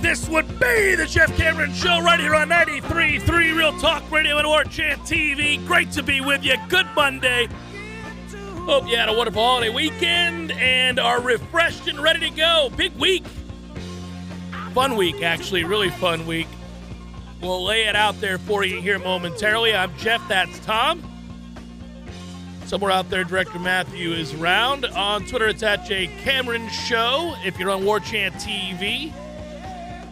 This would be the Jeff Cameron Show right here on 93.3 Real Talk Radio and War Chant TV. Great to be with you. Good Monday. Hope you had a wonderful holiday weekend and are refreshed and ready to go. Big week. Fun week, actually. Really fun week. We'll lay it out there for you here momentarily. I'm Jeff. That's Tom. Somewhere out there, Director Matthew is round. On Twitter, it's at J Cameron Show. If you're on War Chant TV,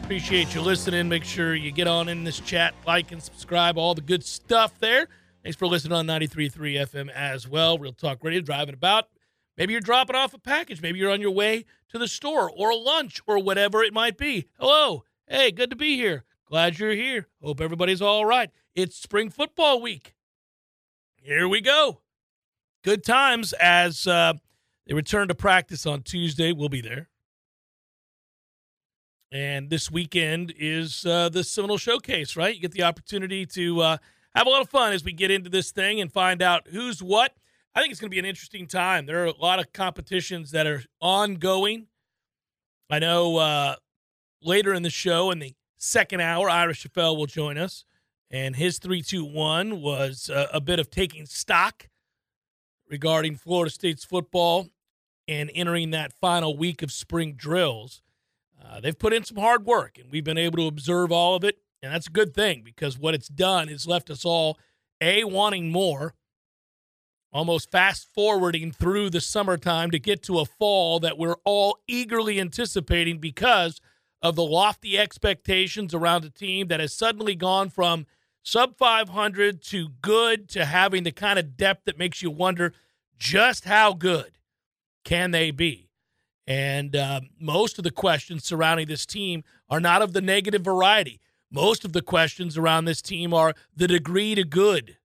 appreciate you listening. Make sure you get on in this chat, like and subscribe, all the good stuff there. Thanks for listening on 93.3 FM as well. Real Talk Radio, driving about. Maybe you're dropping off a package. Maybe you're on your way to the store or lunch or whatever it might be. Hello. Hey, good to be here. Glad you're here. Hope everybody's all right. It's spring football week. Here we go good times as uh, they return to practice on Tuesday. We'll be there. And this weekend is uh, the Seminole Showcase, right? You get the opportunity to uh, have a lot of fun as we get into this thing and find out who's what. I think it's going to be an interesting time. There are a lot of competitions that are ongoing. I know uh, later in the show, in the second hour, Ira Schoffel will join us, and his 321 was uh, a bit of taking stock regarding Florida State's football and entering that final week of spring drills. Uh, they've put in some hard work, and we've been able to observe all of it. And that's a good thing because what it's done is left us all, A, wanting more, almost fast forwarding through the summertime to get to a fall that we're all eagerly anticipating because of the lofty expectations around a team that has suddenly gone from – sub 500 to good to having the kind of depth that makes you wonder just how good can they be. And uh, most of the questions surrounding this team are not of the negative variety. Most of the questions around this team are the degree to good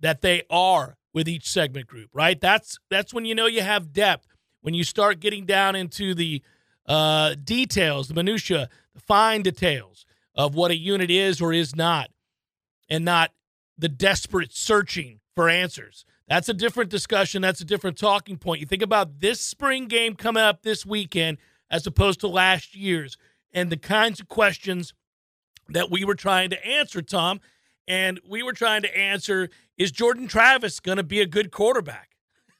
that they are with each segment group, right? That's that's when you know you have depth. When you start getting down into the uh, details, the minutia, the fine details of what a unit is or is not and not the desperate searching for answers. That's a different discussion. That's a different talking point. You think about this spring game coming up this weekend as opposed to last year's and the kinds of questions that we were trying to answer, Tom. And we were trying to answer is Jordan Travis going to be a good quarterback?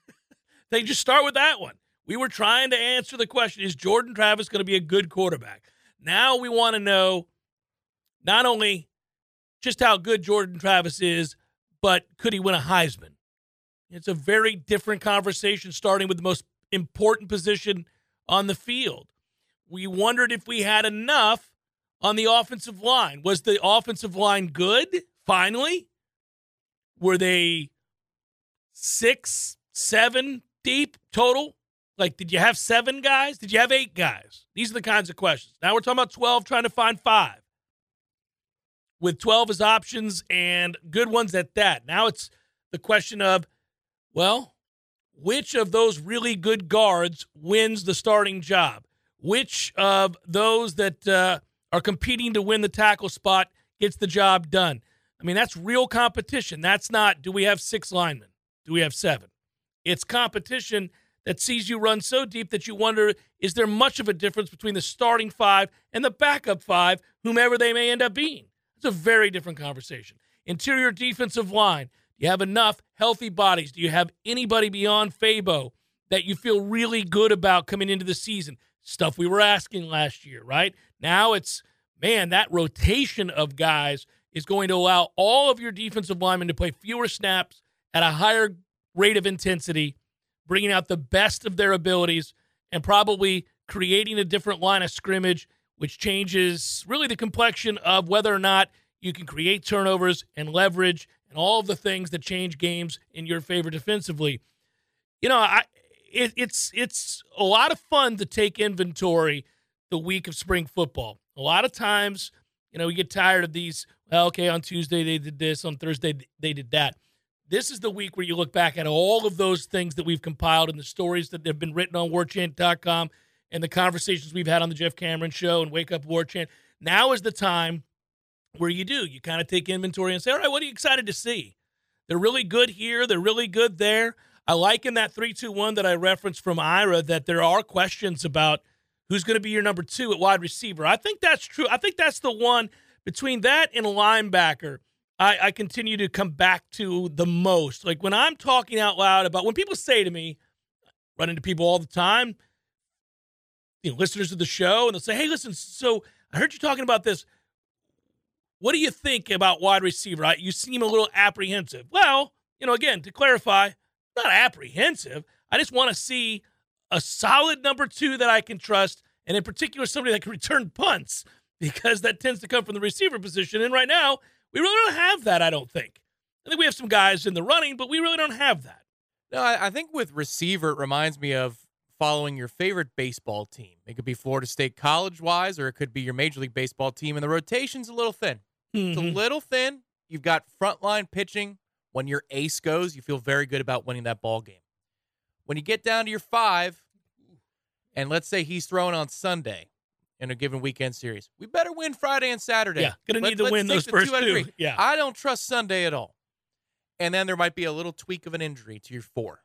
they just start with that one. We were trying to answer the question is Jordan Travis going to be a good quarterback? Now we want to know not only just how good Jordan Travis is, but could he win a Heisman? It's a very different conversation, starting with the most important position on the field. We wondered if we had enough on the offensive line. Was the offensive line good finally? Were they six, seven deep total? Like, did you have seven guys? Did you have eight guys? These are the kinds of questions. Now we're talking about 12, trying to find five with 12 as options and good ones at that. Now it's the question of, well, which of those really good guards wins the starting job? Which of those that uh, are competing to win the tackle spot gets the job done? I mean, that's real competition. That's not, do we have six linemen? Do we have seven? It's competition that sees you run so deep that you wonder is there much of a difference between the starting five and the backup five, whomever they may end up being? It's a very different conversation. Interior defensive line. You have enough healthy bodies? Do you have anybody beyond Fabo that you feel really good about coming into the season? Stuff we were asking last year, right? Now it's man, that rotation of guys is going to allow all of your defensive linemen to play fewer snaps at a higher rate of intensity, bringing out the best of their abilities, and probably creating a different line of scrimmage, which changes really the complexion of whether or not you can create turnovers and leverage and all of the things that change games in your favor defensively. You know, I it, it's it's a lot of fun to take inventory the week of spring football. A lot of times, you know, we get tired of these. Well, okay, on Tuesday they did this, on Thursday they did that. This is the week where you look back at all of those things that we've compiled and the stories that have been written on warchant.com and the conversations we've had on the Jeff Cameron show and Wake Up Warchant. Now is the time where you do. You kind of take inventory and say, all right, what are you excited to see? They're really good here. They're really good there. I like in that 3 2 1 that I referenced from Ira that there are questions about who's going to be your number two at wide receiver. I think that's true. I think that's the one between that and linebacker. I, I continue to come back to the most. Like when I'm talking out loud about when people say to me, run into people all the time, you know, listeners of the show, and they'll say, Hey, listen, so I heard you talking about this. What do you think about wide receiver? Right? You seem a little apprehensive. Well, you know, again, to clarify, not apprehensive. I just want to see a solid number two that I can trust, and in particular, somebody that can return punts because that tends to come from the receiver position. And right now, we really don't have that, I don't think. I think we have some guys in the running, but we really don't have that. No, I think with receiver, it reminds me of following your favorite baseball team. It could be Florida State college wise, or it could be your Major League Baseball team, and the rotation's a little thin. Mm-hmm. It's a mm-hmm. little thin. You've got frontline pitching. When your ace goes, you feel very good about winning that ball game. When you get down to your five, and let's say he's throwing on Sunday in a given weekend series, we better win Friday and Saturday. Yeah, gonna need to win those first two. two. Yeah, I don't trust Sunday at all. And then there might be a little tweak of an injury to your four,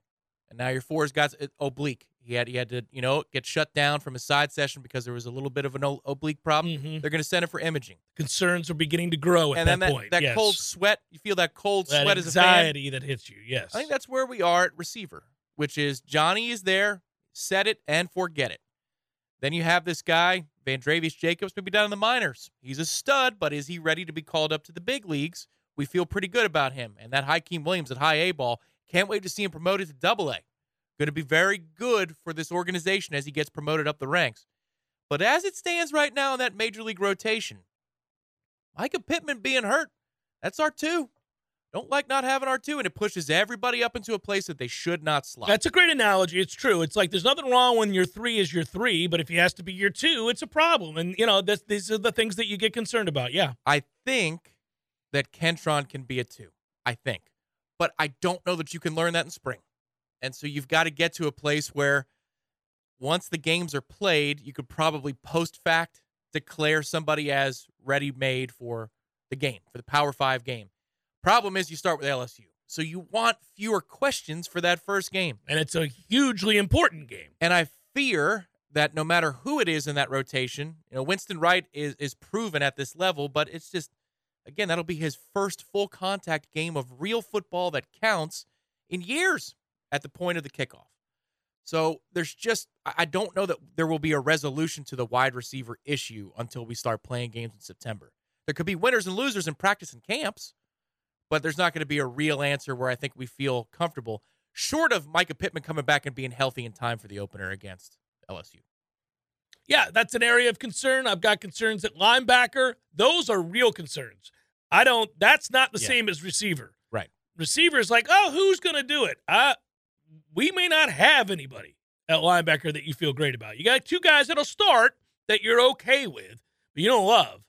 and now your four's got oblique. He had he had to you know get shut down from his side session because there was a little bit of an oblique problem. Mm-hmm. They're going to send it for imaging. Concerns are beginning to grow at and that, that point. That yes. cold sweat, you feel that cold that sweat anxiety that hits you. Yes, I think that's where we are at receiver which is Johnny is there, set it and forget it. Then you have this guy, Vandrevius Jacobs, maybe down in the minors. He's a stud, but is he ready to be called up to the big leagues? We feel pretty good about him. And that Hykeem Williams at high A ball, can't wait to see him promoted to double A. Going to be very good for this organization as he gets promoted up the ranks. But as it stands right now in that major league rotation, Mycah Pittman being hurt, that's our two don't like not having R2, and it pushes everybody up into a place that they should not slot. That's a great analogy. It's true. It's like there's nothing wrong when your three is your three, but if he has to be your two, it's a problem. And, you know, this, these are the things that you get concerned about. Yeah. I think that Kentron can be a two. I think. But I don't know that you can learn that in spring. And so you've got to get to a place where once the games are played, you could probably post fact declare somebody as ready made for the game, for the Power Five game. Problem is, you start with LSU. So you want fewer questions for that first game. And it's a hugely important game. And I fear that no matter who it is in that rotation, you know, Winston Wright is is proven at this level, but it's just again, that'll be his first full contact game of real football that counts in years at the point of the kickoff. So there's just I don't know that there will be a resolution to the wide receiver issue until we start playing games in September. There could be winners and losers in practice and camps but there's not going to be a real answer where I think we feel comfortable, short of Mycah Pittman coming back and being healthy in time for the opener against LSU. Yeah, that's an area of concern. I've got concerns at linebacker. Those are real concerns. I don't. That's not the yeah. same as receiver. Right. Receiver is like, oh, who's going to do it? Uh, we may not have anybody at linebacker that you feel great about. You got two guys that'll start that you're okay with, but you don't love,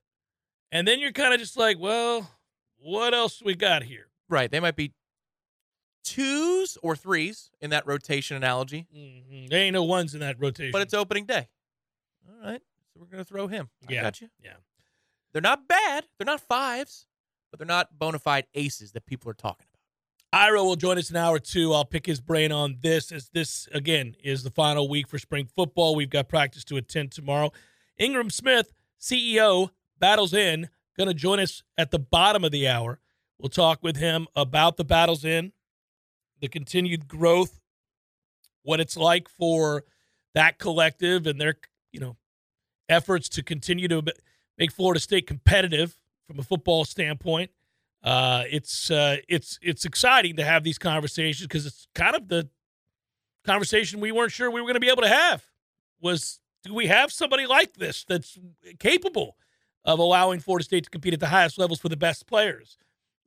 and then you're kind of just like, well, what else we got here? Right. They might be twos or threes in that rotation analogy. Mm-hmm. There ain't no ones in that rotation. But it's opening day. All right. So we're going to throw him. Yeah. I got you. Yeah. They're not bad. They're not fives, but they're not bona fide aces that people are talking. Ira will join us in hour two. I'll pick his brain on this as this, again, is the final week for spring football. We've got practice to attend tomorrow. Ingram Smith, CEO, Battle's End going to join us at the bottom of the hour. We'll talk with him about the Battle's End, the continued growth, what it's like for that collective and their, you know, efforts to continue to make Florida State competitive from a football standpoint. Uh, it's uh, it's it's exciting to have these conversations because it's kind of the conversation we weren't sure we were going to be able to have. Was do we have somebody like this that's capable of allowing Florida State to compete at the highest levels for the best players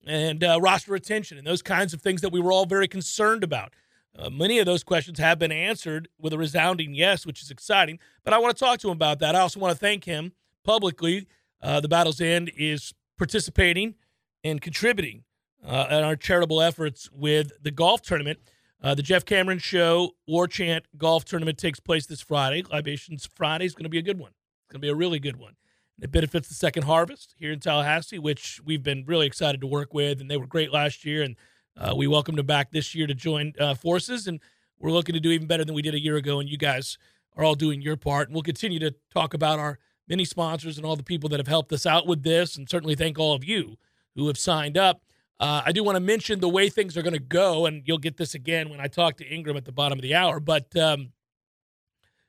and uh, roster retention and those kinds of things that we were all very concerned about? Uh, many of those questions have been answered with a resounding yes, which is exciting. But I want to talk to him about that. I also want to thank him publicly. Uh, the Battle's End is participating and contributing uh, in our charitable efforts with the golf tournament. Uh, the Jeff Cameron Show War Chant Golf Tournament takes place this Friday. Libations Friday is going to be a good one. It's going to be a really good one. It benefits the Second Harvest here in Tallahassee, which we've been really excited to work with, and they were great last year. And uh, we welcomed them back this year to join uh, forces, and we're looking to do even better than we did a year ago. And you guys are all doing your part, and we'll continue to talk about our many sponsors and all the people that have helped us out with this, and certainly thank all of you who have signed up. Uh, I do want to mention the way things are going to go, and you'll get this again when I talk to Ingram at the bottom of the hour. But um,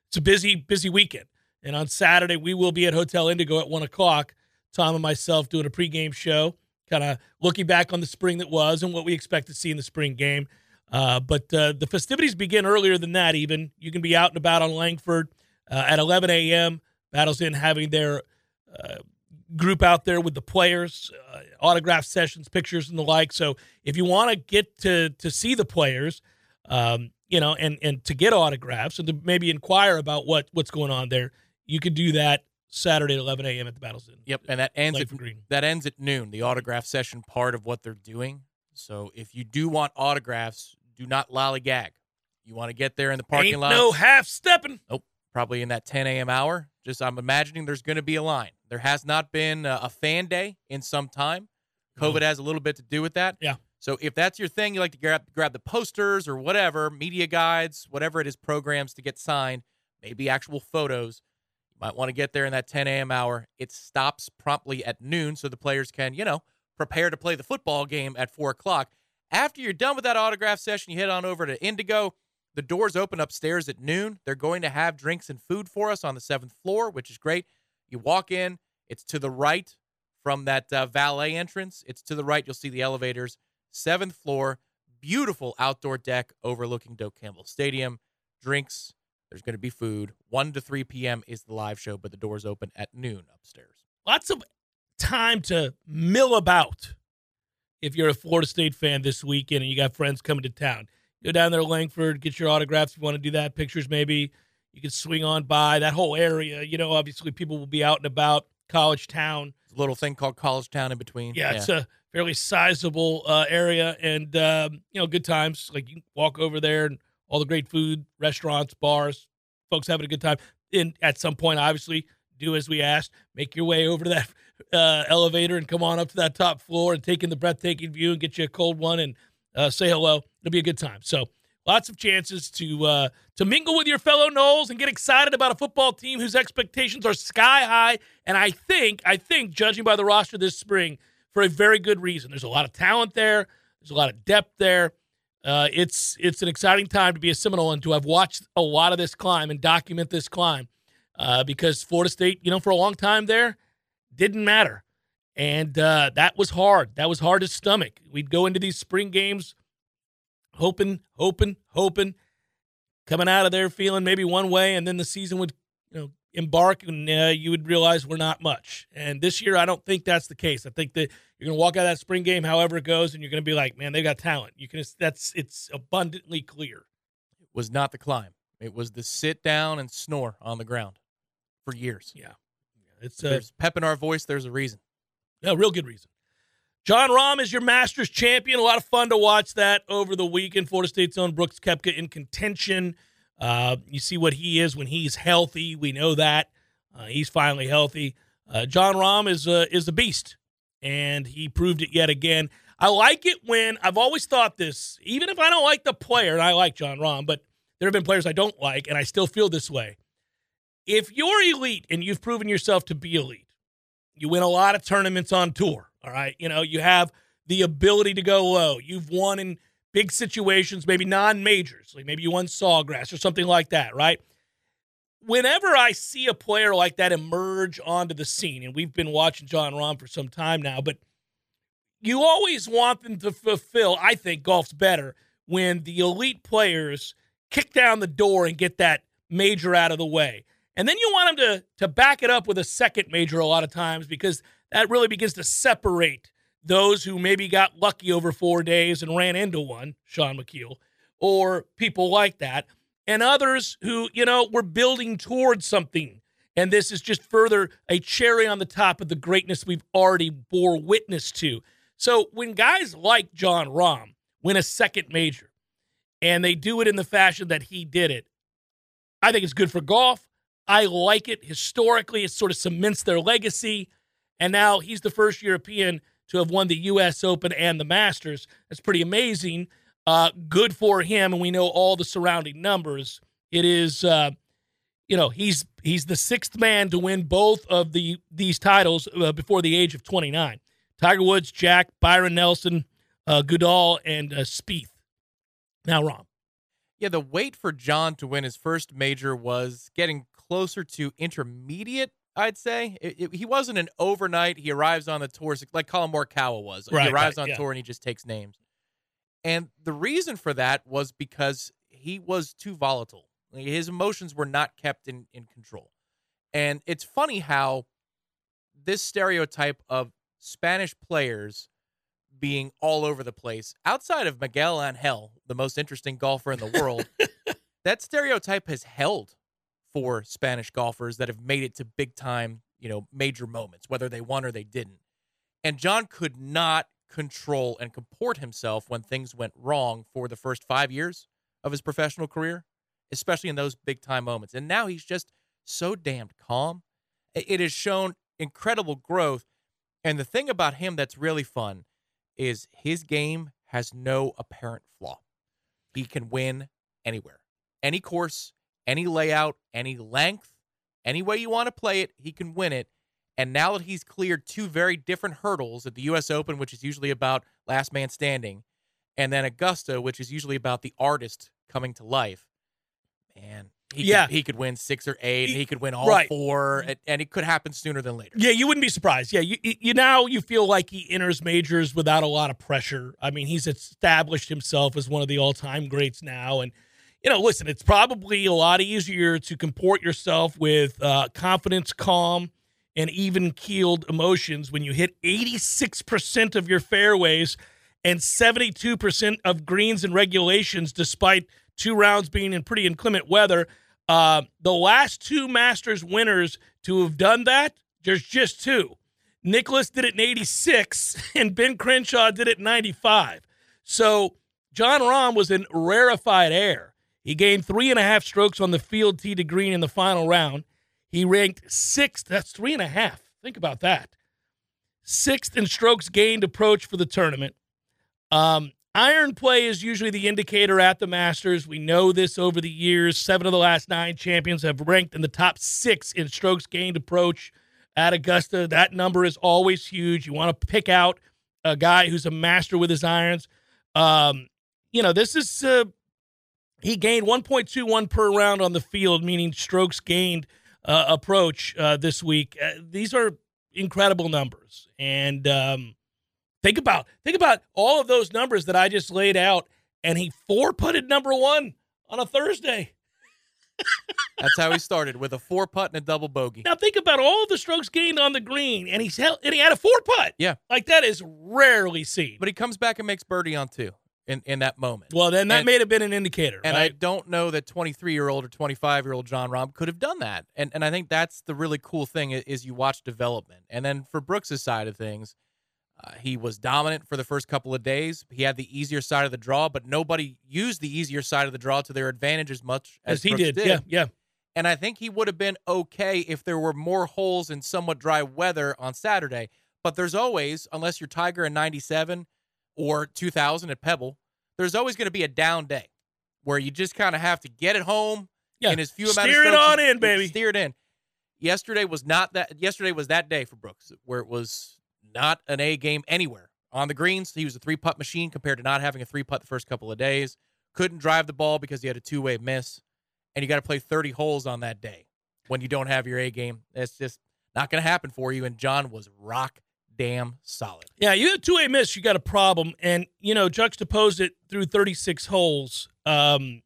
it's a busy, busy weekend. And on Saturday, we will be at Hotel Indigo at one o'clock. Tom and myself doing a pregame show, kind of looking back on the spring that was and what we expect to see in the spring game. Uh, but uh, the festivities begin earlier than that, even. You can be out and about on Langford uh, at 11 a.m. Battle's End having their uh, group out there with the players, uh, autograph sessions, pictures, and the like. So if you want to get to to see the players, um, you know, and and to get autographs and to maybe inquire about what what's going on there, you could do that Saturday at 11 a.m. at the Battle's End. Yep, and that ends at Green. that ends at noon. The autograph session part of what they're doing. So if you do want autographs, do not lollygag. You want to get there in the parking Ain't lot. no half stepping. Nope. Probably in that 10 a.m. hour. Just I'm imagining there's going to be a line. There has not been a, a fan day in some time. COVID has a little bit to do with that. Yeah. So if that's your thing, you like to grab grab the posters or whatever, media guides, whatever it is, programs to get signed, maybe actual photos. You might want to get there in that 10 a.m. hour. It stops promptly at noon, so the players can, you know, prepare to play the football game at four o'clock. After you're done with that autograph session, you head on over to Indigo. The doors open upstairs at noon. They're going to have drinks and food for us on the seventh floor, which is great. You walk in, it's to the right from that uh, valet entrance. It's to the right. You'll see the elevators. Seventh floor, beautiful outdoor deck overlooking Doak Campbell Stadium. Drinks. There's going to be food. 1 to 3 p.m. is the live show, but the doors open at noon upstairs. Lots of time to mill about if you're a Florida State fan this weekend and you got friends coming to town. Go down there to Langford, get your autographs if you want to do that, pictures maybe. You can swing on by that whole area. You know, obviously people will be out and about. College Town. A little thing called College Town in between. Yeah, it's a fairly sizable uh, area and, um, you know, good times. Like you can walk over there and all the great food, restaurants, bars, folks having a good time. And at some point, obviously, do as we asked, make your way over to that uh, elevator and come on up to that top floor and take in the breathtaking view and get you a cold one and uh, say hello. It'll be a good time. So lots of chances to uh, to mingle with your fellow Noles and get excited about a football team whose expectations are sky high. And I think, I think, judging by the roster this spring, for a very good reason. There's a lot of talent there. There's a lot of depth there. Uh, it's it's an exciting time to be a Seminole and to have watched a lot of this climb and document this climb uh, because Florida State, you know, for a long time there, didn't matter. And uh, that was hard. That was hard to stomach. We'd go into these spring games hoping, hoping, hoping, coming out of there feeling maybe one way, and then the season would, you know, embark and uh, you would realize we're not much. And this year, I don't think that's the case. I think that you're going to walk out of that spring game, however it goes, and you're going to be like, man, they've got talent. You can, that's, it's abundantly clear. It was not the climb. It was the sit down and snore on the ground for years. Yeah. It's If a, there's pep in our voice. There's a reason. Yeah, real good reason. Jon Rahm is your Masters champion. A lot of fun to watch that over the weekend. Florida State's own Brooks Koepka in contention. Uh, you see what he is when he's healthy. We know that uh, he's finally healthy. Uh, Jon Rahm is a, is a beast, and he proved it yet again. I like it when I've always thought this, even if I don't like the player, and I like Jon Rahm, but there have been players I don't like, and I still feel this way. If you're elite and you've proven yourself to be elite, you win a lot of tournaments on tour. All right. You know, you have the ability to go low. You've won in big situations, maybe non majors, like maybe you won Sawgrass or something like that, right? whenever I see a player like that emerge onto the scene, and we've been watching Jon Rahm for some time now, but you always want them to fulfill, I think golf's better when the elite players kick down the door and get that major out of the way. And then you want them to, to back it up with a second major a lot of times because that really begins to separate those who maybe got lucky over four days and ran into one, Shaun Micheel, or people like that, and others who, you know, were building towards something. And this is just further a cherry on the top of the greatness we've already bore witness to. So when guys like Jon Rahm win a second major and they do it in the fashion that he did it, I think it's good for golf. I like it. Historically, it sort of cements their legacy. And now he's the first European to have won the U.S. Open and the Masters. That's pretty amazing. Uh, good for him, and we know all the surrounding numbers. It is, uh, you know, he's he's the sixth man to win both of the these titles uh, before the age of 29. Tiger Woods, Jack, Byron Nelson, uh, Guldahl, and uh, Spieth. Now, Rahm. Yeah, the wait for Jon to win his first major was getting closer to intermediate I'd say it, it, he wasn't an overnight. He arrives on the tour like Collin Morikawa was. Right, he arrives right, on yeah. tour and he just takes names. And the reason for that was because he was too volatile. Like, his emotions were not kept in, in control. And it's funny how this stereotype of Spanish players being all over the place, outside of Miguel Angel, the most interesting golfer in the world, that stereotype has held for Spanish golfers that have made it to big time, you know, major moments, whether they won or they didn't. And Jon could not control and comport himself when things went wrong for the first five years of his professional career, especially in those big time moments. And now he's just so damned calm. It has shown incredible growth. And the thing about him that's really fun is his game has no apparent flaw. He can win anywhere, any course, any layout, any length, any way you want to play it, he can win it. And now that he's cleared two very different hurdles at the U.S. Open, which is usually about last man standing, and then Augusta, which is usually about the artist coming to life, man, he Yeah. could, he could win six or eight. He- He could win all right. four, and, and it could happen sooner than later. Yeah, you wouldn't be surprised. Yeah, you, you now you feel like he enters majors without a lot of pressure. I mean, he's established himself as one of the all-time greats now, and you know, listen, it's probably a lot easier to comport yourself with uh, confidence, calm, and even keeled emotions when you hit 86% of your fairways and 72% of greens and regulations, despite two rounds being in pretty inclement weather. Uh, the last two Masters winners to have done that, there's just two. Nicklaus did it in 86, and Ben Crenshaw did it in 95. So Jon Rahm was in rarefied air. He gained three and a half strokes on the field tee to green in the final round. He ranked sixth. That's three and a half. Think about that. Sixth in strokes gained approach for the tournament. Um, iron play is usually the indicator at the Masters. We know this over the years. Seven of the last nine champions have ranked in the top six in strokes gained approach at Augusta. That number is always huge. You want to pick out a guy who's a master with his irons. Um, you know, this is uh, he gained 1.21 per round on the field, meaning strokes gained uh, approach uh, this week. Uh, these are incredible numbers, and um, think about think about all of those numbers that I just laid out, and he four putted number one on a Thursday. That's how he started with a four putt and a double bogey. Now think about all the strokes gained on the green, and he's held, and he had a four putt. Yeah. like that is rarely seen. But he comes back and makes birdie on two in, in that moment. well, then that and- may have been an indicator. And I don't know that 23 year old or 25 year old Jon Rahm could have done that. And and I think that's the really cool thing is you watch development. And then for Brooks' side of things, uh, he was dominant for the first couple of days. He had the easier side of the draw, but nobody used the easier side of the draw to their advantage as much as, as he Brooks did. Yeah, yeah. And I think he would have been okay if there were more holes in somewhat dry weather on Saturday. But there's always, unless you're Tiger in 97 or 2000 at Pebble, there's always going to be a down day where you just kind of have to get it home Yeah. in as few amount of Steer it on in, baby. Steer it in. Yesterday was not that. Yesterday was that day for Brooks, where it was not an A game anywhere on the greens. He was a three putt machine compared to not having a three putt the first couple of days. Couldn't drive the ball because he had a two way miss, and you got to play 30 holes on that day. when you don't have your A game. That's just not going to happen for you. And Jon was rock damn solid. Yeah, you had two A miss, you got a problem, and you know juxtapose it through 36 holes. Um,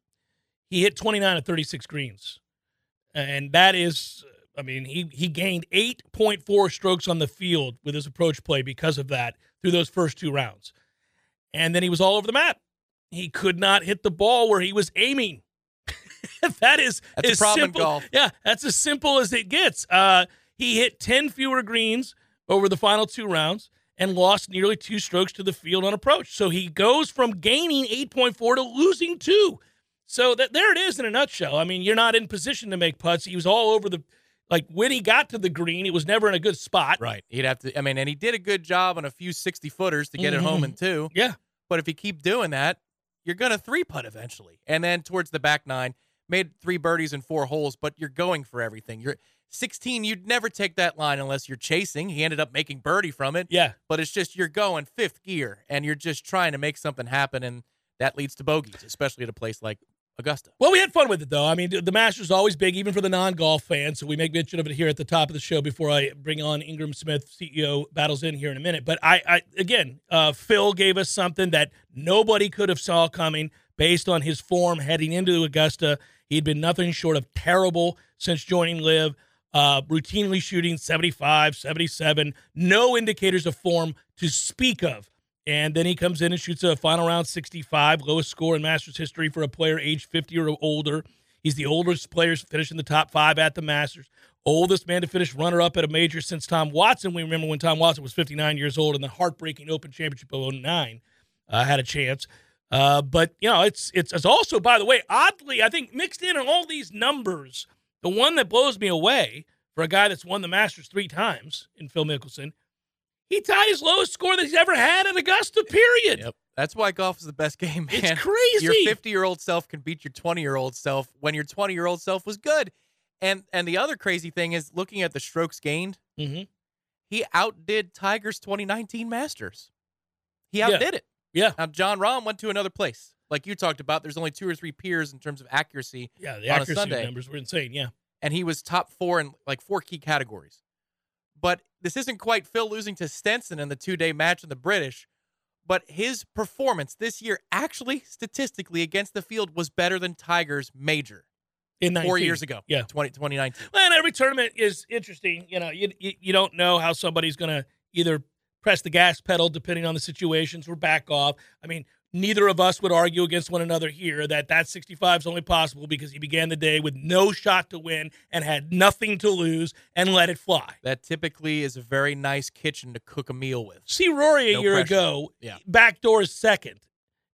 he hit 29 of 36 greens, and that is, I mean, he he gained 8.4 strokes on the field with his approach play because of that through those first two rounds, and then he was all over the map. He could not hit the ball where he was aiming. that is That's a as problem in simple. golf. Yeah, that's as simple as it gets. Uh, he hit 10 fewer greens over the final two rounds and lost nearly two strokes to the field on approach. So he goes from gaining 8.4 to losing two. So that there it is in a nutshell. I mean, you're not in position to make putts. He was all over the like when he got to the green, it was never in a good spot. Right. He'd have to, I mean, and he did a good job on a few 60 footers to get it Mhm. home in two. Yeah. But if you keep doing that, you're going to three putt eventually. And then towards the back nine, made three birdies in four holes, but you're going for everything. You're 16, you'd never take that line unless you're chasing. He ended up making birdie from it. Yeah. But it's just you're going fifth gear and you're just trying to make something happen. And that leads to bogeys, especially at a place like Augusta. Well, we had fun with it, though. I mean, the Masters always big, even for the non-golf fans. So we make mention of it here at the top of the show before I bring on Ingram Smith, CEO, Battle's End here in a minute. But I, I again, uh, Phil gave us something that nobody could have saw coming based on his form heading into Augusta. He'd been nothing short of terrible since joining LIV. Uh, routinely shooting 75, 77, no indicators of form to speak of. And then he comes in and shoots a final round 65, lowest score in Masters history for a player age 50 or older. He's the oldest player finishing the top five at the Masters. Oldest man to finish runner up at a major since Tom Watson. We remember when Tom Watson was 59 years old in the heartbreaking Open Championship of 09. Uh, had a chance. Uh, but, you know, it's, it's, it's also, by the way, oddly, I think mixed in on all these numbers, the one that blows me away for a guy that's won the Masters three times in Phil Mickelson, he tied his lowest score that he's ever had at Augusta, period. Yep. That's why golf is the best game, man. It's crazy. Your 50 year old self can beat your 20 year old self when your 20 year old self was good. And and the other crazy thing is looking at the strokes gained, Mm-hmm. he outdid Tiger's 2019 Masters. He Yeah. outdid it. Yeah. Now Jon Rahm went to another place. Like you talked about, there's only two or three peers in terms of accuracy, Yeah, the On a accuracy Sunday. numbers were insane. Yeah. and he was top four in like four key categories. But this isn't quite Phil losing to Stenson in the two day match in the British. But his performance this year, actually, statistically against the field, was better than Tiger's major In 19. four years ago. Yeah. 20, 2019. Well, and every tournament is interesting. You know, you, you, you don't know how somebody's going to either press the gas pedal depending on the situations or back off. I mean, neither of us would argue against one another here that that 65 is only possible because he began the day with no shot to win and had nothing to lose and let it fly. That typically is a very nice kitchen to cook a meal with. See Rory a No year pressure. ago, Yeah. backdoor is second.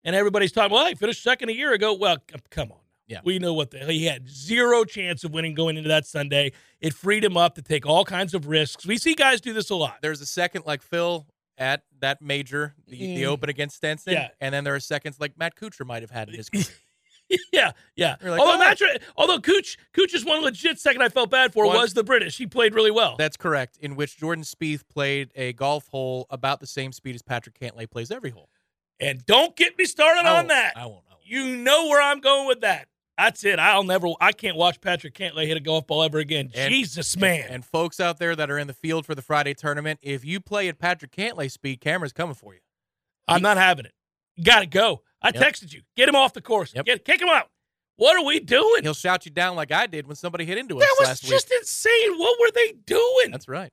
And everybody's talking, well, he finished second a year ago. Well, come on. Yeah. We know what the hell. He had zero chance of winning going into that Sunday. It freed him up to take all kinds of risks. We see guys do this a lot. There's a second like Phil at that major, the, the Mm. Open against Stenson. Yeah. And then there are seconds like Matt Kuchar might have had in his career. yeah, yeah. Like, although, "Oh." Matra, although Cooch, Cooch's one legit second I felt bad for One- was the British. He played really well. That's correct. In which Jordan Spieth played a golf hole about the same speed as Patrick Cantlay plays every hole. and don't get me started on that. I won't. I won't. You know where I'm going with that. That's it. I'll never. I can't watch Patrick Cantlay hit a golf ball ever again. And- Jesus, man. And folks out there that are in the field for the Friday tournament, if you play at Patrick Cantlay speed, camera's coming for you. I'm not having it. You got to go. I Yep. texted you. Get him off the course. Yep. Get kick him out. What are we doing? He'll shout you down like I did when somebody hit into us That was just week. insane. What were they doing? That's right.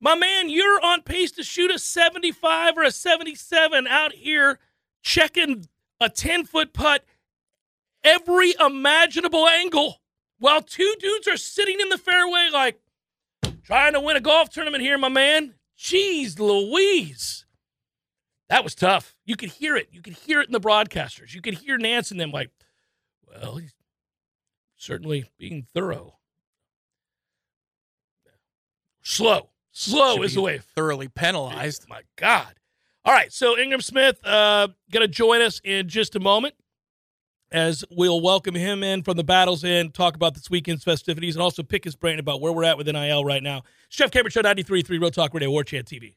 My man, you're on pace to shoot a 75 or a 77 out here checking a 10 foot putt every imaginable angle while two dudes are sitting in the fairway like trying to win a golf tournament here, my man. Jeez Louise. That was tough. You could hear it. You could hear it in the broadcasters. You could hear Nantz and them like, well, he's certainly being thorough. Slow. Slow Should is the way. Thoroughly penalized. My God. All right. So Ingram Smith uh, going to join us in just a moment as we'll welcome him in from the Battle's End, talk about this weekend's festivities, and also pick his brain about where we're at with NIL right now. Jeff Cameron Show 93.3 Real Talk Radio, War Chant TV.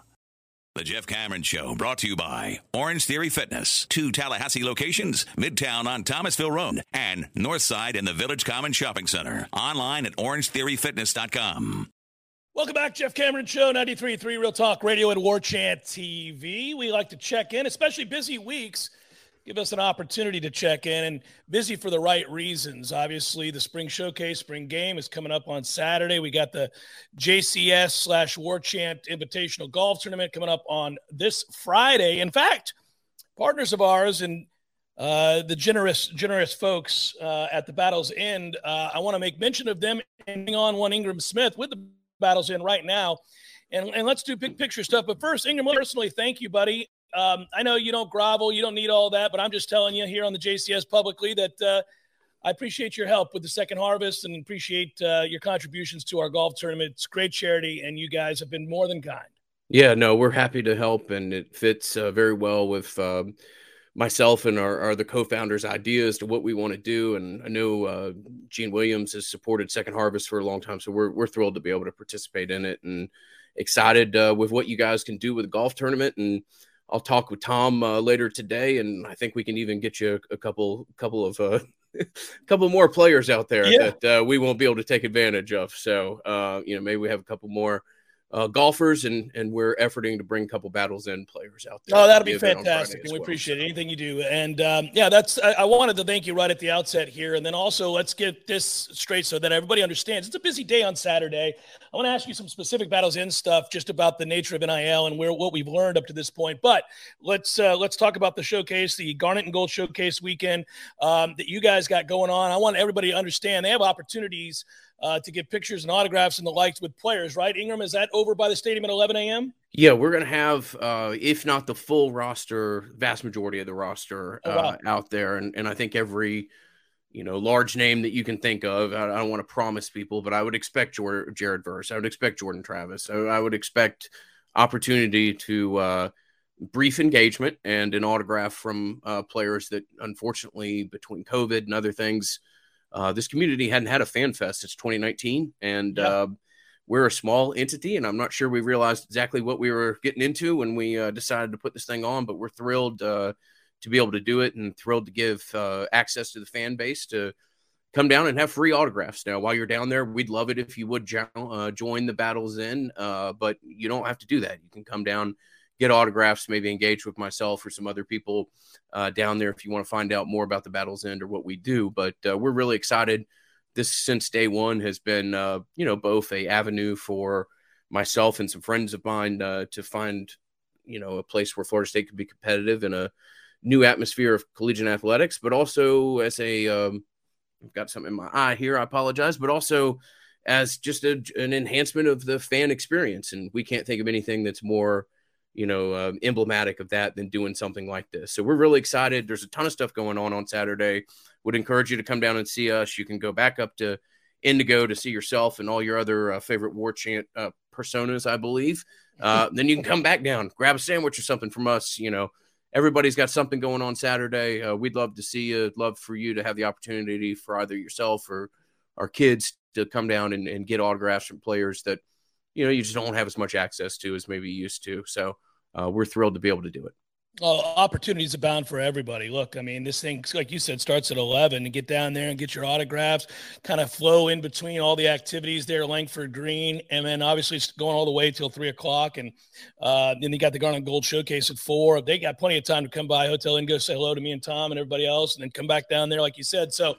The Jeff Cameron Show brought to you by Orange Theory Fitness, two Tallahassee locations, Midtown on Thomasville Road and Northside in the Village Common Shopping Center. Online at orangetheoryfitness.com. Welcome back, Jeff Cameron Show, 93.3 Real Talk Radio and War Chant TV. We like to check in, especially busy weeks give us an opportunity to check in and busy for the right reasons. Obviously, the spring showcase, spring game is coming up on Saturday. We got the JCS slash War Chant Invitational Golf Tournament coming up on this Friday. In fact, partners of ours and uh, the generous, generous folks uh, at the Battle's End, uh, I want to make mention of them ending on one Ingram Smith with the Battle's End right now. And, and let's do big picture stuff. But first, Ingram, personally, thank you, buddy. Um, I know you don't grovel, you don't need all that, but I'm just telling you here on the JCS publicly that uh, I appreciate your help with the second harvest and appreciate uh, your contributions to our golf tournament. It's great charity, and you guys have been more than kind. Yeah, no, we're happy to help, and it fits uh, very well with um, myself and our, our the co-founders' ideas to what we want to do. And I know uh, Gene Williams has supported Second Harvest for a long time, so we're we're thrilled to be able to participate in it and excited uh, with what you guys can do with the golf tournament and I'll talk with Tom uh, later today, and I think we can even get you a, a couple couple of uh, couple more players out there yeah. that uh, we won't be able to take advantage of. So uh, you know, maybe we have a couple more uh, golfers, and and we're efforting to bring a couple Battle's End players out there. Oh, that'll be fantastic, and we well, appreciate anything you do. And um, yeah, that's I, I, wanted to thank you right at the outset here, and then also let's get this straight so that everybody understands. It's a busy day on Saturday. I want to ask you some specific Battle's End stuff, just about the nature of NIL and where what we've learned up to this point. But let's uh, let's talk about the showcase, the Garnet and Gold Showcase weekend um, that you guys got going on. I want everybody to understand they have opportunities uh, to get pictures and autographs and the likes with players, right? Ingram, is that over by the stadium at 11 a.m.? Yeah, we're going to have, uh, if not the full roster, vast majority of the roster oh, wow. uh, out there. And, and I think every, you know, large name that you can think of, I, I don't want to promise people, but I would expect Jared, Jared Verse. I would expect Jordan Travis. I, I would expect opportunity to uh, brief engagement and an autograph from uh, players that unfortunately between COVID and other things – uh, this community hadn't had a fan fest since 2019, and yeah. uh, we're a small entity, and I'm not sure we realized exactly what we were getting into when we uh, decided to put this thing on. But we're thrilled uh, to be able to do it, and thrilled to give uh, access to the fan base to come down and have free autographs. Now, while you're down there, we'd love it if you would jo- uh, join the Battle's End, but you don't have to do that. You can come down get autographs, maybe engage with myself or some other people uh, down there if you want to find out more about the Battle's End or what we do. But uh, we're really excited. This since day one has been, uh, you know, both a avenue for myself and some friends of mine uh, to find, you know, a place where Florida State could be competitive in a new atmosphere of collegiate athletics, but also as a, um, I've got something in my eye here. I apologize, but also as just a, an enhancement of the fan experience. And we can't think of anything that's more you know, uh, emblematic of that than doing something like this. So we're really excited. There's a ton of stuff going on on Saturday. Would encourage you to come down and see us. You can go back up to Indigo to see yourself and all your other uh, favorite war chant uh, personas, I believe. Uh, then you can come back down, grab a sandwich or something from us. You know, everybody's got something going on Saturday. Uh, we'd love to see you. Love for you to have the opportunity for either yourself or our kids to come down and, and get autographs from players that you know you just don't have as much access to as maybe you used to. So uh, we're thrilled to be able to do it. Well, opportunities abound for everybody. Look, I mean, this thing, like you said, starts at 11 and get down there and get your autographs, kind of flow in between all the activities there, Langford Green, and then obviously it's going all the way till three o'clock. And uh, then you got the Garnet Gold Showcase at four. They got plenty of time to come by hotel and go say hello to me and Tom and everybody else, and then come back down there, like you said. So,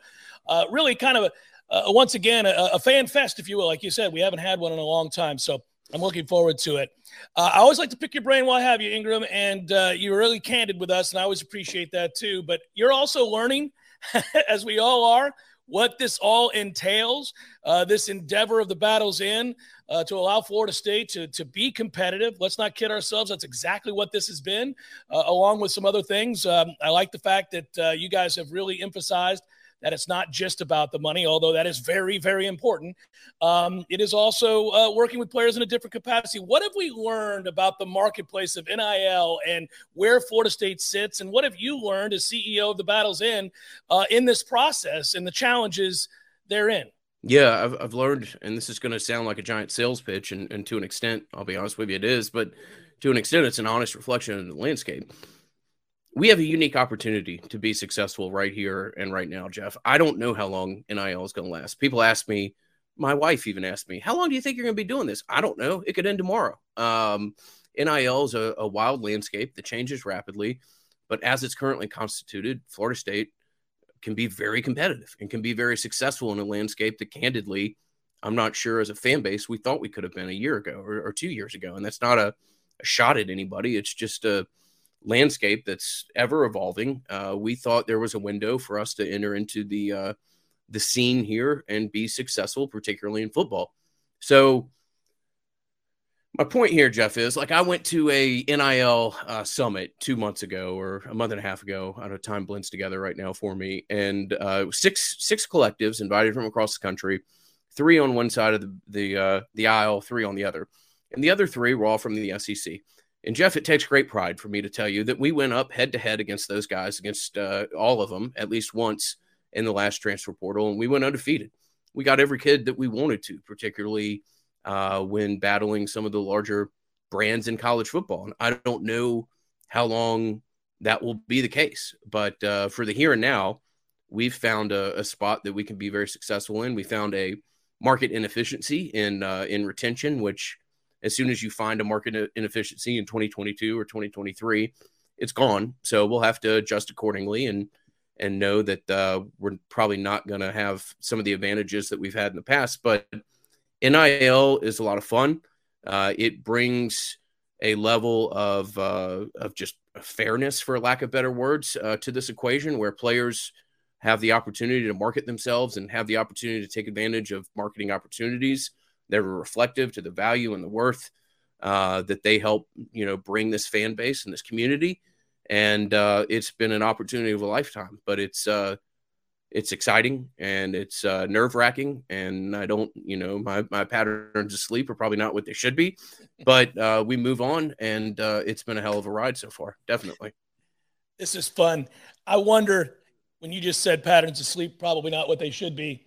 uh, really kind of a, uh, once again, a, a fan fest, if you will. Like you said, we haven't had one in a long time. So, I'm looking forward to it. Uh, I always like to pick your brain while I have you, Ingram, and uh, you're really candid with us, and I always appreciate that too. But you're also learning, as we all are, what this all entails. Uh, this endeavor of the Battle's End uh, to allow Florida State to to be competitive. Let's not kid ourselves. That's exactly what this has been, uh, along with some other things. Um, I like the fact that uh, you guys have really emphasized that it's not just about the money, although that is very, very important. Um, it is also uh, working with players in a different capacity. What have we learned about the marketplace of NIL and where Florida State sits? And what have you learned as CEO of the Battle's End uh, in this process and the challenges therein? Yeah, I've, I've learned, and this is going to sound like a giant sales pitch, and, and to an extent, I'll be honest with you, it is, but to an extent, it's an honest reflection of the landscape we have a unique opportunity to be successful right here and right now, Jeff. I don't know how long NIL is going to last. People ask me, my wife even asked me, how long do you think you're going to be doing this? I don't know. It could end tomorrow. Um, NIL is a, a wild landscape that changes rapidly, but as it's currently constituted, Florida State can be very competitive and can be very successful in a landscape that candidly, I'm not sure as a fan base we thought we could have been a year ago or, or two years ago. And that's not a, a shot at anybody. It's just a, landscape that's ever evolving. Uh, we thought there was a window for us to enter into the uh, the scene here and be successful, particularly in football. So my point here, Jeff, is like I went to a NIL uh, summit two months ago or a month and a half ago. I don't know time blends together right now for me, and uh, six six collectives invited from across the country, three on one side of the the uh, the aisle, three on the other, and the other three were all from the SEC. And Jeff, it takes great pride for me to tell you that we went up head to head against those guys, against uh, all of them at least once in the last transfer portal, and we went undefeated. We got every kid that we wanted to, particularly uh, when battling some of the larger brands in college football. And I don't know how long that will be the case, but uh, for the here and now, we've found a, a, spot that we can be very successful in. We found a market inefficiency in uh, in retention, which as soon as you find a market inefficiency in 2022 or 2023, it's gone. So we'll have to adjust accordingly and and know that uh, we're probably not going to have some of the advantages that we've had in the past. But NIL is a lot of fun. Uh, it brings a level of uh, of just fairness, for lack of better words, uh, to this equation, where players have the opportunity to market themselves and have the opportunity to take advantage of marketing opportunities they're reflective to the value and the worth uh, that they help, you know, bring this fan base and this community. And uh, it's been an opportunity of a lifetime, but it's uh, it's exciting and it's uh, nerve wracking. And I don't, you know, my, my patterns of sleep are probably not what they should be, but uh, we move on and uh, it's been a hell of a ride so far. Definitely. This is fun. I wonder when you just said patterns of sleep, probably not what they should be.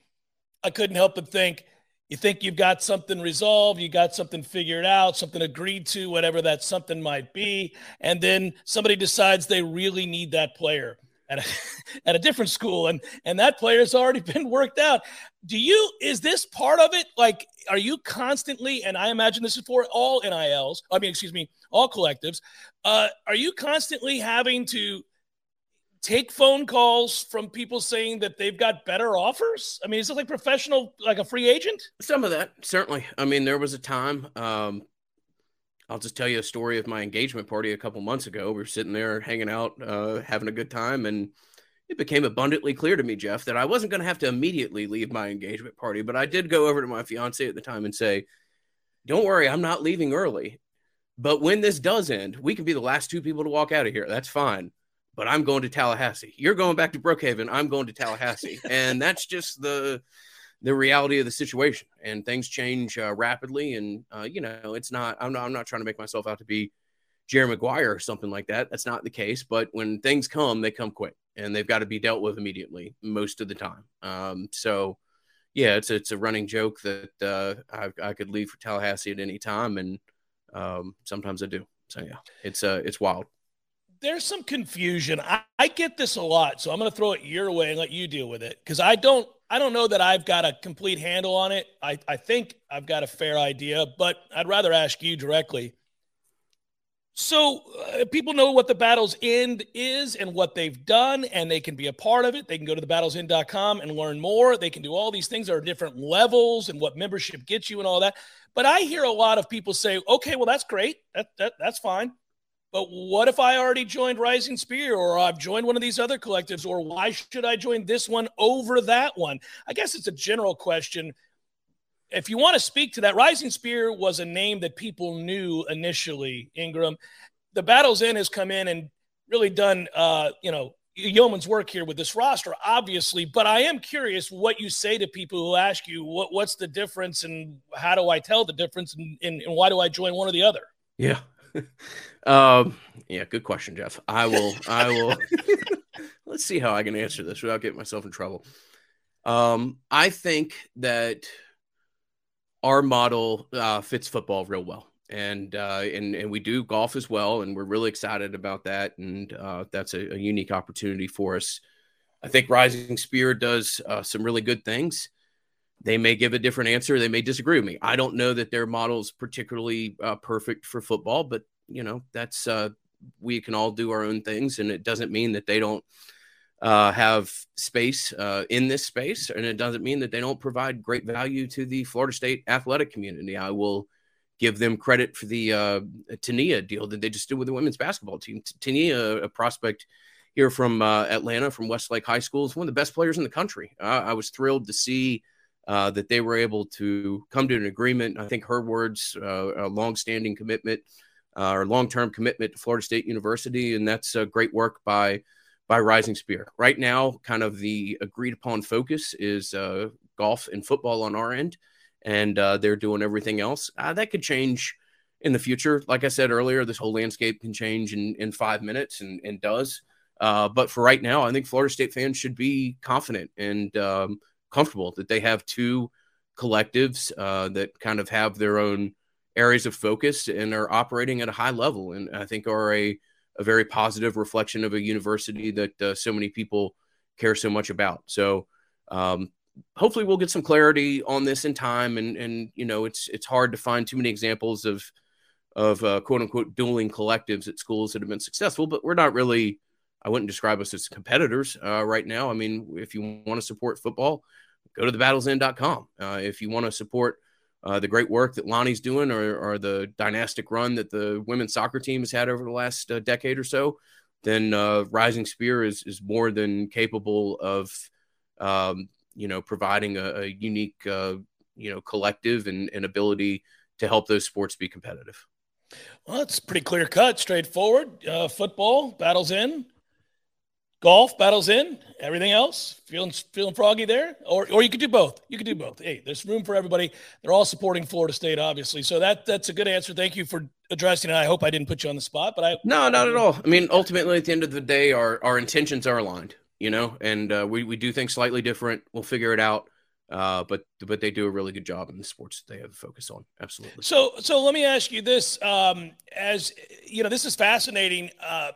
I couldn't help but think you think you've got something resolved, you got something figured out, something agreed to, whatever that something might be, and then somebody decides they really need that player at a, at a different school and and that player's already been worked out. Do you is this part of it? Like are you constantly and I imagine this is for all NILs, I mean excuse me, all collectives, uh are you constantly having to take phone calls from people saying that they've got better offers? I mean, is it like professional, like a free agent? Some of that, certainly. I mean, there was a time. Um, I'll just tell you a story of my engagement party a couple months ago. We were sitting there hanging out, uh, having a good time, and it became abundantly clear to me, Jeff, that I wasn't going to have to immediately leave my engagement party, but I did go over to my fiance at the time and say, "Don't worry, I'm not leaving early." But when this does end, we can be the last two people to walk out of here. That's fine but I'm going to Tallahassee. You're going back to Brookhaven. I'm going to Tallahassee. and that's just the the reality of the situation. And things change uh, rapidly. And uh, you know, it's not. I'm not. I'm not trying to make myself out to be Jerry Maguire or something like that. That's not the case. But when things come, they come quick, and they've got to be dealt with immediately most of the time. Um, so. Yeah, it's it's a running joke that uh, I, I could leave for Tallahassee at any time, and um, sometimes I do. So yeah, it's uh, it's wild there's some confusion. I, I get this a lot, so I'm going to throw it your way and let you deal with it because I don't I don't know that I've got a complete handle on it. I, I think I've got a fair idea, but I'd rather ask you directly. So uh, people know what the Battles End is and what they've done, and they can be a part of it. They can go to thebattlesend.com and learn more. They can do all these things. There are different levels and what membership gets you and all that. But I hear a lot of people say, okay, well, that's great. That, that, that's fine. But what if I already joined Rising Spear or I've joined one of these other collectives or why should I join this one over that one? I guess it's a general question. If you want to speak to that, Rising Spear was a name that people knew initially, Ingram. The Battles End has come in and really done, uh, you know, yeoman's work here with this roster, obviously. But I am curious what you say to people who ask you, what, what's the difference and how do I tell the difference and, and, and why do I join one or the other? Yeah. um, yeah, good question, Jeff. I will. I will. let's see how I can answer this without getting myself in trouble. Um, I think that our model uh, fits football real well, and uh, and and we do golf as well, and we're really excited about that, and uh, that's a, a unique opportunity for us. I think Rising Spear does uh, some really good things. They may give a different answer. They may disagree with me. I don't know that their model is particularly uh, perfect for football, but you know that's uh, we can all do our own things, and it doesn't mean that they don't uh, have space uh, in this space, and it doesn't mean that they don't provide great value to the Florida State athletic community. I will give them credit for the uh, Ta'Niya deal that they just did with the women's basketball team. Ta'Niya, a prospect here from uh, Atlanta, from Westlake High School, is one of the best players in the country. I was thrilled to see uh, that they were able to come to an agreement. I think her words, uh, a long-standing commitment uh, or long-term commitment to Florida State University, and that's uh, great work by by Rising Spear. Right now, kind of the agreed-upon focus is uh, golf and football on our end, and uh, they're doing everything else. that could change in the future. Like I said earlier, this whole landscape can change in in five minutes, and, and does. but for right now, I think Florida State fans should be confident and um, comfortable that they have two collectives uh, that kind of have their own areas of focus and are operating at a high level and i think are a, a very positive reflection of a university that uh, so many people care so much about. So um, hopefully we'll get some clarity on this in time and and you know it's it's hard to find too many examples of of uh, quote unquote dueling collectives at schools that have been successful but we're not really i wouldn't describe us as competitors uh, right now. I mean if you want to support football go to thebattlesend.com. Uh, if you want to support uh, the great work that Lonni's doing or, or, the dynastic run that the women's soccer team has had over the last uh, decade or so, then uh, Rising Spear is, is more than capable of, um, you know, providing a, a unique, uh, you know, collective and, and ability to help those sports be competitive. Well, it's pretty clear cut, straightforward. Uh, football, Battles End golf Battles End everything else feeling feeling froggy there or or you could do both. You could do both. Hey there's room for everybody. They're all supporting florida state obviously. So that that's a good answer. Thank you for addressing it. I hope i didn't put you on the spot but i no not at all. I mean ultimately at the end of the day our our intentions are aligned you know and uh, we, we do things slightly different. We'll figure it out uh, but but they do a really good job in the sports that they have a focus on. Absolutely. So so let me ask you this: um, as you know, this is fascinating. Uh,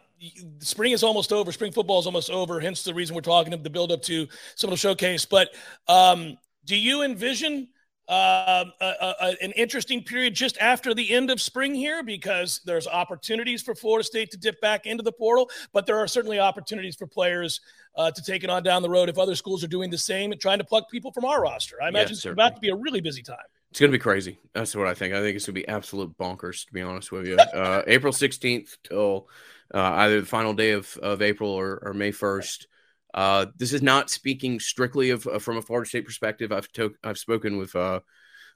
spring is almost over. Spring football is almost over. Hence the reason we're talking of the build up to some of the showcase. But um, do you envision uh, a, a, an interesting period just after the end of spring here? Because there's opportunities for Florida State to dip back into the portal, but there are certainly opportunities for players uh, to take it on down the road if other schools are doing the same and trying to pluck people from our roster. I imagine it's about to be a really busy time. It's going to be crazy. That's what I think. I think it's going to be absolute bonkers, to be honest with you. Uh, April 16th till uh, either the final day of, of April or, or May 1st. Uh, this is not speaking strictly of uh, from a Florida State perspective. I've to- I've spoken with uh,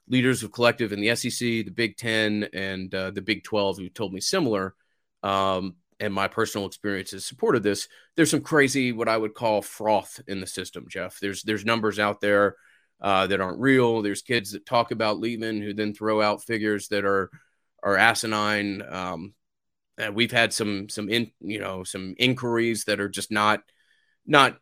leaders of collective in the SEC, the Big Ten, and uh, the Big Twelve who told me similar. Um, and my personal experiences supported this. There's some crazy, what I would call froth in the system, Jeff. There's there's numbers out there uh, that aren't real. There's kids that talk about leaving who then throw out figures that are are asinine. Um, and we've had some some in you know some inquiries that are just not not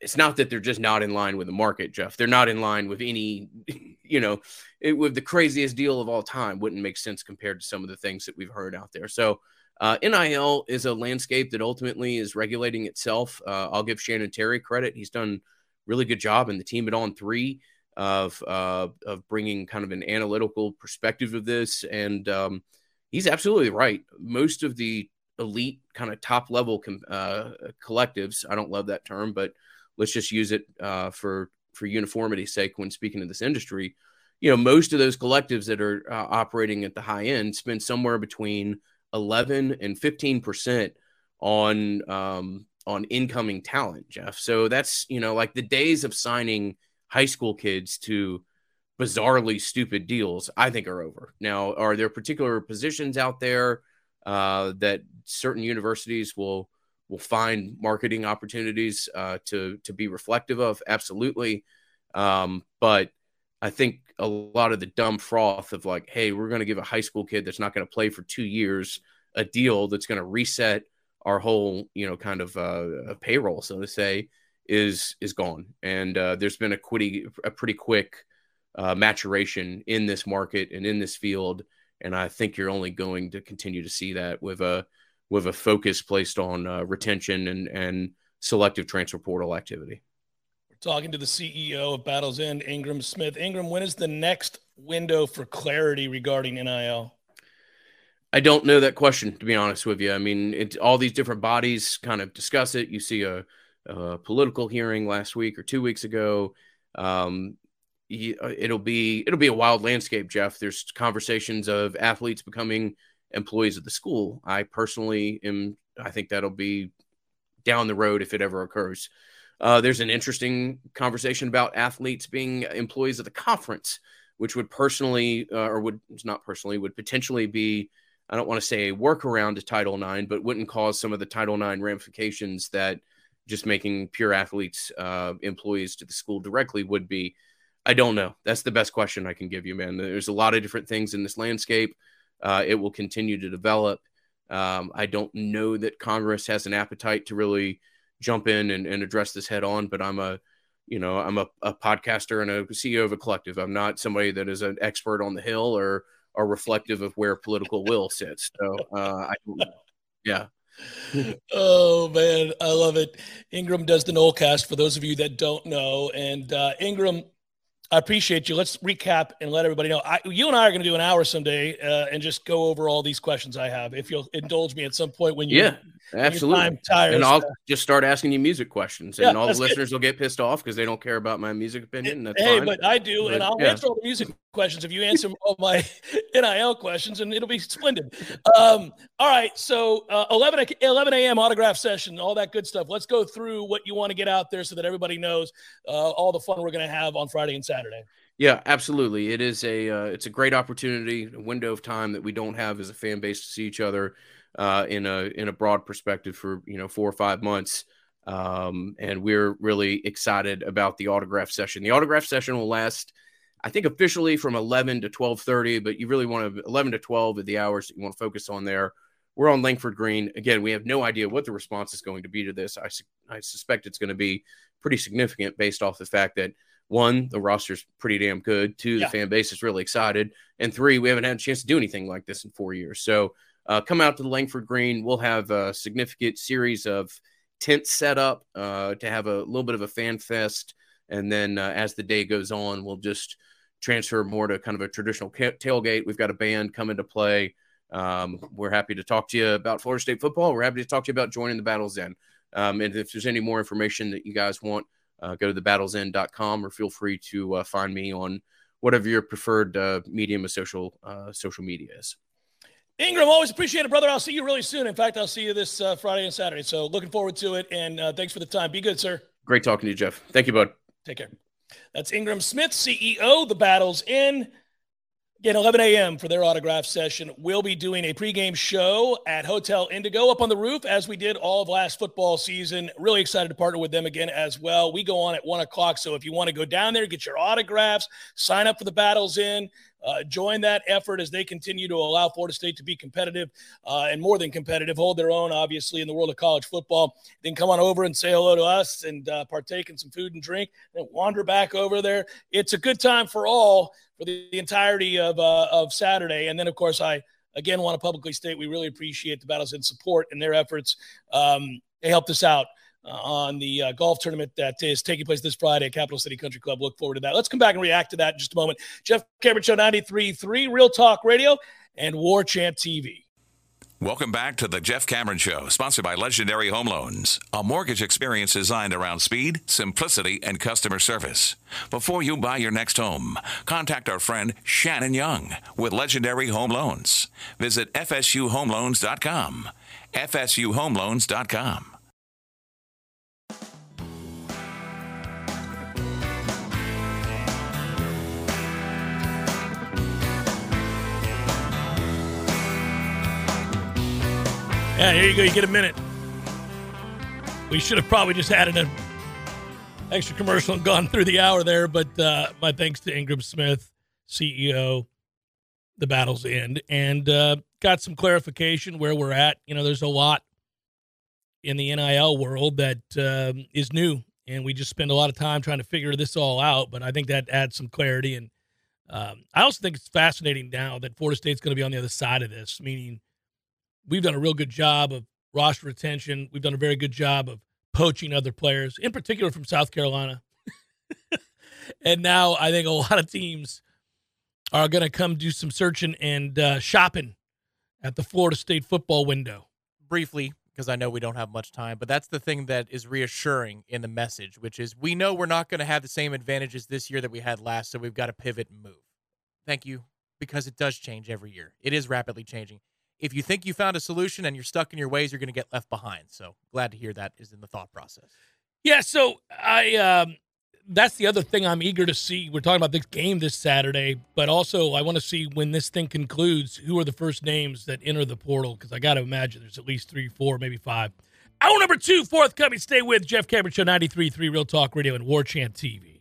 it's not that they're just not in line with the market jeff they're not in line with any you know it with the craziest deal of all time wouldn't make sense compared to some of the things that we've heard out there so Uh, NIL is a landscape that ultimately is regulating itself. Uh, I'll give Shannon Terry credit; he's done really good job, and the team at On3 of uh, of bringing kind of an analytical perspective of this. And um, he's absolutely right. Most of the elite kind of top level com- uh, collectives, I don't love that term, but let's just use it uh, for for uniformity's sake when speaking of this industry. You know, most of those collectives that are uh, operating at the high end spend somewhere between 11 and 15 percent on um, on incoming talent, Jeff. So that's you know like the days of signing high school kids to bizarrely stupid deals, I think are over. Now, are there particular positions out there uh, that certain universities will will find marketing opportunities uh, to to be reflective of? Absolutely, um, but I think a lot of the dumb froth of like, hey, we're going to give a high school kid that's not going to play for two years a deal that's going to reset our whole, you know, kind of uh, payroll, so to say, is is gone. And uh, there's been a quitty, a pretty quick uh, maturation in this market and in this field. And I think you're only going to continue to see that with a with a focus placed on uh, retention and and selective transfer portal activity. Talking to the CEO of Battles End, Ingram Smith. Ingram, when is the next window for clarity regarding NIL? I don't know that question, to be honest with you. I mean, it, all these different bodies kind of discuss it. You see a, a political hearing last week or two weeks ago. Um, uh, it'll be it'll be a wild landscape, Jeff. There's conversations of athletes becoming employees of the school. I personally am. I think that'll be down the road if it ever occurs. Uh, there's an interesting conversation about athletes being employees of the conference, which would personally, uh, or would not personally, would potentially be, I don't want to say a workaround to Title IX, but wouldn't cause some of the Title IX ramifications that just making pure athletes uh, employees to the school directly would be. I don't know. That's the best question I can give you, man. There's a lot of different things in this landscape. Uh, it will continue to develop. Um, I don't know that Congress has an appetite to really jump in and, and address this head on, but I'm a, you know, I'm a, a, podcaster and a CEO of a collective. I'm not somebody that is an expert on the Hill or are reflective of where political will sits. So uh, I. Yeah. oh man, I love it. Ingram does the Nolecast for those of you that don't know, and uh, Ingram I appreciate you. Let's recap and let everybody know. I, you and I are going to do an hour someday uh, and just go over all these questions I have. If you'll indulge me at some point when you yeah, absolutely. And I'll just start asking you music questions, and yeah, all the listeners good. will get pissed off because they don't care about my music opinion. Hey, fine. but I do, but, and I'll yeah. answer all the music questions if you answer all my NIL questions, and it'll be splendid. Um, all right, so uh, 11 11 a.m. autograph session, all that good stuff. Let's go through what you want to get out there so that everybody knows uh, all the fun we're going to have on Friday and Saturday. Yeah, absolutely. It is a uh, it's a great opportunity, a window of time that we don't have as a fan base to see each other uh, in a in a broad perspective for you know four or five months. Um, and we're really excited about the autograph session. The autograph session will last, I think, officially from 11 to 12:30, but you really want to 11 to 12 of the hours that you want to focus on there. We're on Langford Green again. We have no idea what the response is going to be to this. I I suspect it's going to be pretty significant based off the fact that one, the roster's pretty damn good. Two, yeah. the fan base is really excited. And three, we haven't had a chance to do anything like this in four years. So uh, come out to the Langford Green. We'll have a significant series of tents set up uh, to have a little bit of a fan fest. And then uh, as the day goes on, we'll just transfer more to kind of a traditional tailgate. We've got a band coming to play. Um, we're happy to talk to you about Florida State football. We're happy to talk to you about joining the Battles End. Um, and if there's any more information that you guys want, uh, go to thebattlesend.com or feel free to uh, find me on whatever your preferred uh, medium of social uh, social media is. Ingram, always appreciate it, brother. I'll see you really soon. In fact, I'll see you this uh, Friday and Saturday. So looking forward to it. And uh, thanks for the time. Be good, sir. Great talking to you, Jeff. Thank you, bud. Take care. That's Ingram Smith, CEO, The Battles End. Again, 11 a.m. for their autograph session. We'll be doing a pregame show at Hotel Indigo up on the roof as we did all of last football season. Really excited to partner with them again as well. We go on at one o'clock. So if you want to go down there, get your autographs, sign up for the Battles End, uh, join that effort as they continue to allow Florida State to be competitive uh, and more than competitive, hold their own, obviously, in the world of college football. Then come on over and say hello to us and uh, partake in some food and drink, then wander back over there. It's a good time for all for the, the entirety of, uh, of Saturday. And then, of course, I again, want to publicly state we really appreciate the Battles End support and their efforts. Um, they helped us out on the uh, golf tournament that is taking place this Friday at Capital City Country Club. Look forward to that. Let's come back and react to that in just a moment. Jeff Cameron Show 93.3, Real Talk Radio, and War Chant TV. Welcome back to the Jeff Cameron Show, sponsored by Legendary Home Loans, a mortgage experience designed around speed, simplicity, and customer service. Before you buy your next home, contact our friend Shannon Young with Legendary Home Loans. Visit FSUHomeLoans.com. FSUHomeLoans.com. Yeah, here you go. You get a minute. We should have probably just added an extra commercial and gone through the hour there, but uh, my thanks to Ingram Smith, CEO, the battle's end, and uh, got some clarification where we're at. You know, there's a lot in the NIL world that um, is new, and we just spend a lot of time trying to figure this all out. But I think that adds some clarity, and um, I also think it's fascinating now that Florida State's going to be on the other side of this, meaning we've done a real good job of roster retention. We've done a very good job of poaching other players, in particular from South Carolina. and now I think a lot of teams are going to come do some searching and uh, shopping at the Florida State football window. Briefly, because I know we don't have much time, but that's the thing that is reassuring in the message, which is we know we're not going to have the same advantages this year that we had last, so we've got to pivot and move. Thank you, because it does change every year. It is rapidly changing if you think you found a solution and you're stuck in your ways, you're going to get left behind. So glad to hear that is in the thought process. Yeah. So I, um, that's the other thing I'm eager to see. We're talking about this game this Saturday, but also I want to see when this thing concludes, who are the first names that enter the portal? Because I got to imagine there's at least three, four, maybe five. Hour number two, forthcoming. Stay with Jeff Cameron Show, 93.3 Real Talk Radio and War Chant TV.